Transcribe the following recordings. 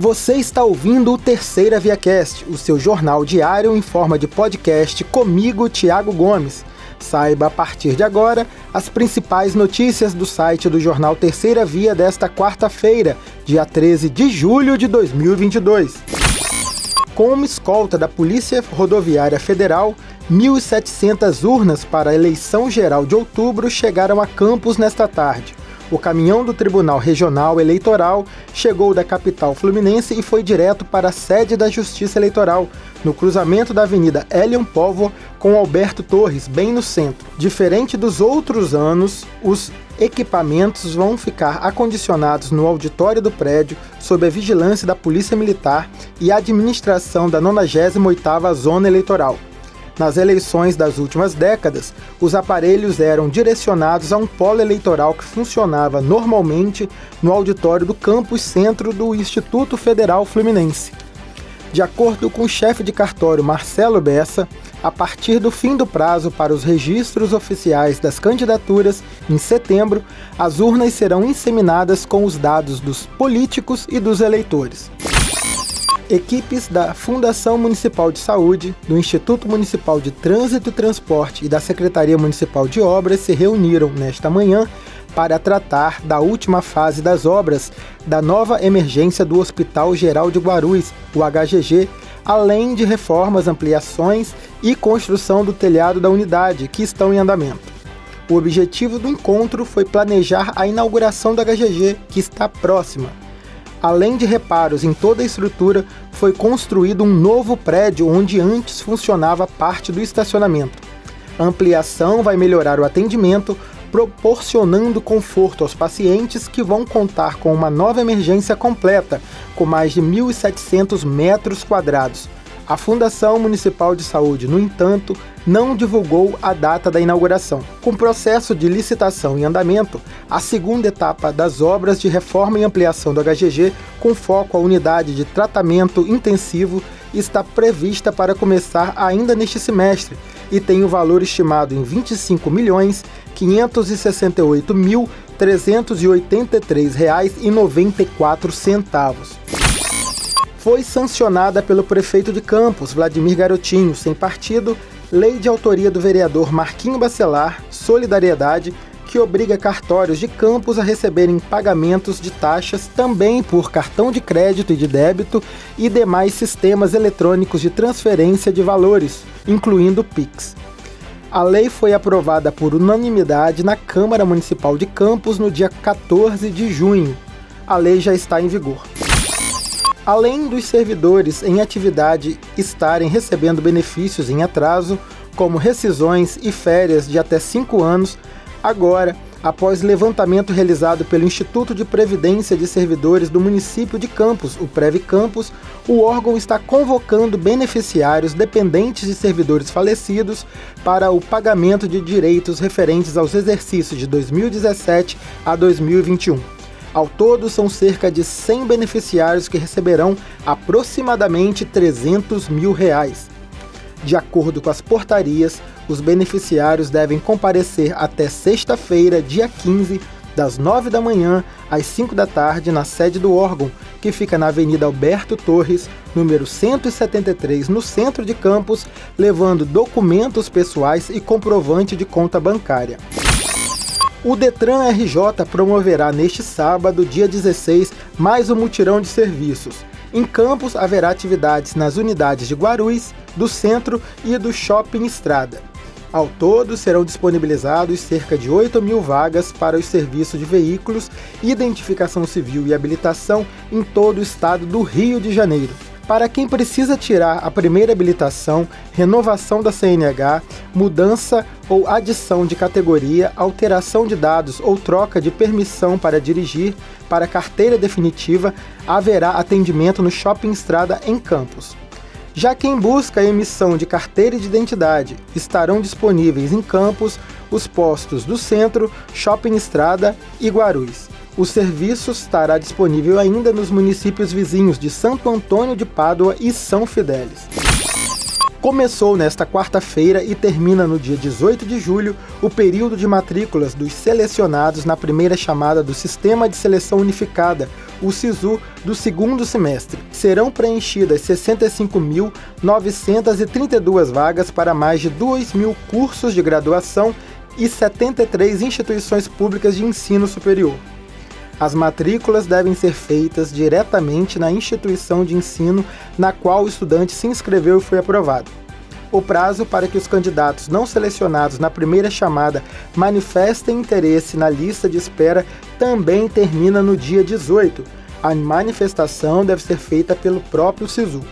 Você está ouvindo o Terceira ViaCast, o seu jornal diário em forma de podcast comigo, Tiago Gomes. Saiba a partir de agora as principais notícias do site do jornal Terceira Via desta quarta-feira, dia 13 de julho de 2022. Com escolta da Polícia Rodoviária Federal, 1.700 urnas para a eleição geral de outubro chegaram a Campos nesta tarde. O caminhão do Tribunal Regional Eleitoral chegou da capital fluminense e foi direto para a sede da Justiça Eleitoral, no cruzamento da Avenida Elion Povo com Alberto Torres, bem no centro. Diferente dos outros anos, os equipamentos vão ficar acondicionados no auditório do prédio sob a vigilância da Polícia Militar e administração da 98ª Zona Eleitoral. Nas eleições das últimas décadas, os aparelhos eram direcionados a um polo eleitoral que funcionava normalmente no auditório do campus centro do Instituto Federal Fluminense. De acordo com o chefe de cartório Marcelo Bessa, a partir do fim do prazo para os registros oficiais das candidaturas, em setembro, as urnas serão inseminadas com os dados dos políticos e dos eleitores. Equipes da Fundação Municipal de Saúde, do Instituto Municipal de Trânsito e Transporte e da Secretaria Municipal de Obras se reuniram nesta manhã para tratar da última fase das obras da nova emergência do Hospital Geral de Guarulhos, o HGG, além de reformas, ampliações e construção do telhado da unidade, que estão em andamento. O objetivo do encontro foi planejar a inauguração da HGG, que está próxima Além de reparos em toda a estrutura, foi construído um novo prédio onde antes funcionava parte do estacionamento. A ampliação vai melhorar o atendimento, proporcionando conforto aos pacientes que vão contar com uma nova emergência completa, com mais de 1.700 metros quadrados. A Fundação Municipal de Saúde, no entanto, não divulgou a data da inauguração. Com o processo de licitação em andamento, a segunda etapa das obras de reforma e ampliação do HGG, com foco à unidade de tratamento intensivo, está prevista para começar ainda neste semestre e tem o valor estimado em R$ 25 milhões 568 mil 383 reais e 94 centavos foi sancionada pelo prefeito de Campos, Vladimir Garotinho, sem partido, lei de autoria do vereador Marquinho Bacelar, Solidariedade, que obriga cartórios de Campos a receberem pagamentos de taxas também por cartão de crédito e de débito e demais sistemas eletrônicos de transferência de valores, incluindo o Pix. A lei foi aprovada por unanimidade na Câmara Municipal de Campos no dia 14 de junho. A lei já está em vigor. Além dos servidores em atividade estarem recebendo benefícios em atraso, como rescisões e férias de até cinco anos, agora, após levantamento realizado pelo Instituto de Previdência de Servidores do município de Campos, o Preve Campos, o órgão está convocando beneficiários dependentes de servidores falecidos para o pagamento de direitos referentes aos exercícios de 2017 a 2021. Ao todo, são cerca de 100 beneficiários que receberão aproximadamente 300 mil reais. De acordo com as portarias, os beneficiários devem comparecer até sexta-feira, dia 15, das 9 da manhã às 5 da tarde, na sede do órgão, que fica na Avenida Alberto Torres, número 173, no centro de Campos, levando documentos pessoais e comprovante de conta bancária. O Detran RJ promoverá neste sábado, dia 16, mais um mutirão de serviços. Em Campos haverá atividades nas unidades de Guarulhos, do Centro e do Shopping Estrada. Ao todo, serão disponibilizados cerca de 8 mil vagas para os serviços de veículos, identificação civil e habilitação em todo o estado do Rio de Janeiro. Para quem precisa tirar a primeira habilitação, renovação da CNH, mudança ou adição de categoria, alteração de dados ou troca de permissão para dirigir para carteira definitiva, haverá atendimento no Shopping Estrada em Campos. Já quem busca a emissão de carteira de identidade, estarão disponíveis em Campos os postos do Centro, Shopping Estrada e Guarulhos. O serviço estará disponível ainda nos municípios vizinhos de Santo Antônio de Pádua e São Fidélis. Começou nesta quarta-feira e termina no dia 18 de julho o período de matrículas dos selecionados na primeira chamada do Sistema de Seleção Unificada, o SISU do segundo semestre. Serão preenchidas 65.932 vagas para mais de 2 mil cursos de graduação e 73 instituições públicas de ensino superior. As matrículas devem ser feitas diretamente na instituição de ensino na qual o estudante se inscreveu e foi aprovado. O prazo para que os candidatos não selecionados na primeira chamada manifestem interesse na lista de espera também termina no dia 18. A manifestação deve ser feita pelo próprio SISU.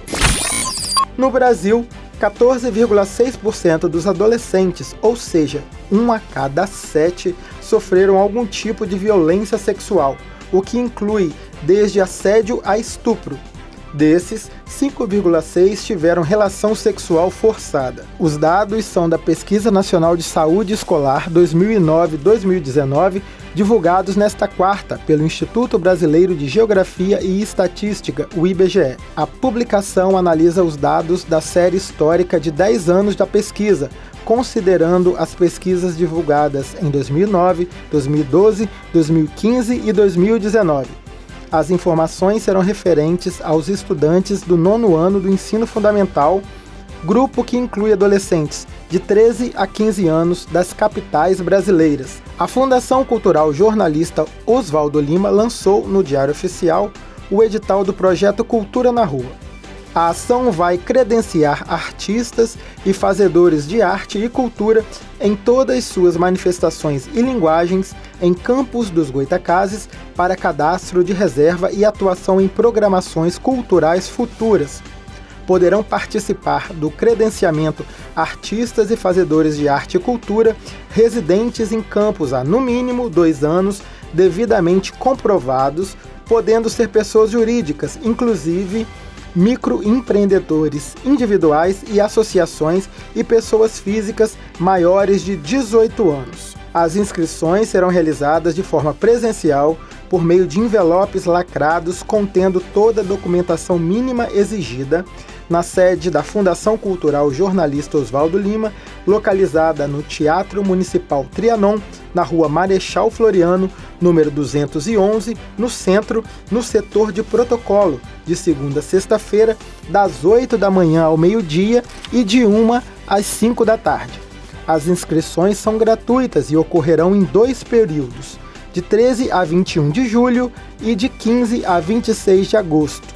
No Brasil, 14,6% dos adolescentes, ou seja, um a cada sete, sofreram algum tipo de violência sexual, o que inclui desde assédio a estupro. Desses, 5,6 tiveram relação sexual forçada. Os dados são da Pesquisa Nacional de Saúde Escolar 2009-2019, divulgados nesta quarta pelo Instituto Brasileiro de Geografia e Estatística, o IBGE. A publicação analisa os dados da série histórica de 10 anos da pesquisa, considerando as pesquisas divulgadas em 2009, 2012, 2015 e 2019. As informações serão referentes aos estudantes do nono ano do ensino fundamental, grupo que inclui adolescentes de 13 a 15 anos das capitais brasileiras. A Fundação Cultural Jornalista Oswaldo Lima lançou no Diário Oficial o edital do projeto Cultura na Rua. A ação vai credenciar artistas e fazedores de arte e cultura em todas suas manifestações e linguagens em campos dos Goitacazes para cadastro de reserva e atuação em programações culturais futuras. Poderão participar do credenciamento artistas e fazedores de arte e cultura residentes em campos há no mínimo dois anos, devidamente comprovados, podendo ser pessoas jurídicas, inclusive microempreendedores individuais e associações e pessoas físicas maiores de 18 anos. As inscrições serão realizadas de forma presencial por meio de envelopes lacrados contendo toda a documentação mínima exigida na sede da Fundação Cultural Jornalista Oswaldo Lima, localizada no Teatro Municipal Trianon, na rua Marechal Floriano, número 211, no centro, no setor de protocolo, de segunda a sexta-feira, das 8 da manhã ao meio-dia e de 1 às 5 da tarde. As inscrições são gratuitas e ocorrerão em dois períodos, de 13 a 21 de julho e de 15 a 26 de agosto.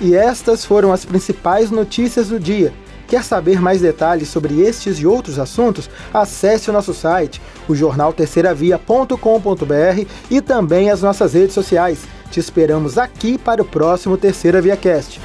E estas foram as principais notícias do dia. Quer saber mais detalhes sobre estes e outros assuntos? Acesse o nosso site, o jornal terceiravia.com.br e também as nossas redes sociais. Te esperamos aqui para o próximo Terceira Via Cast.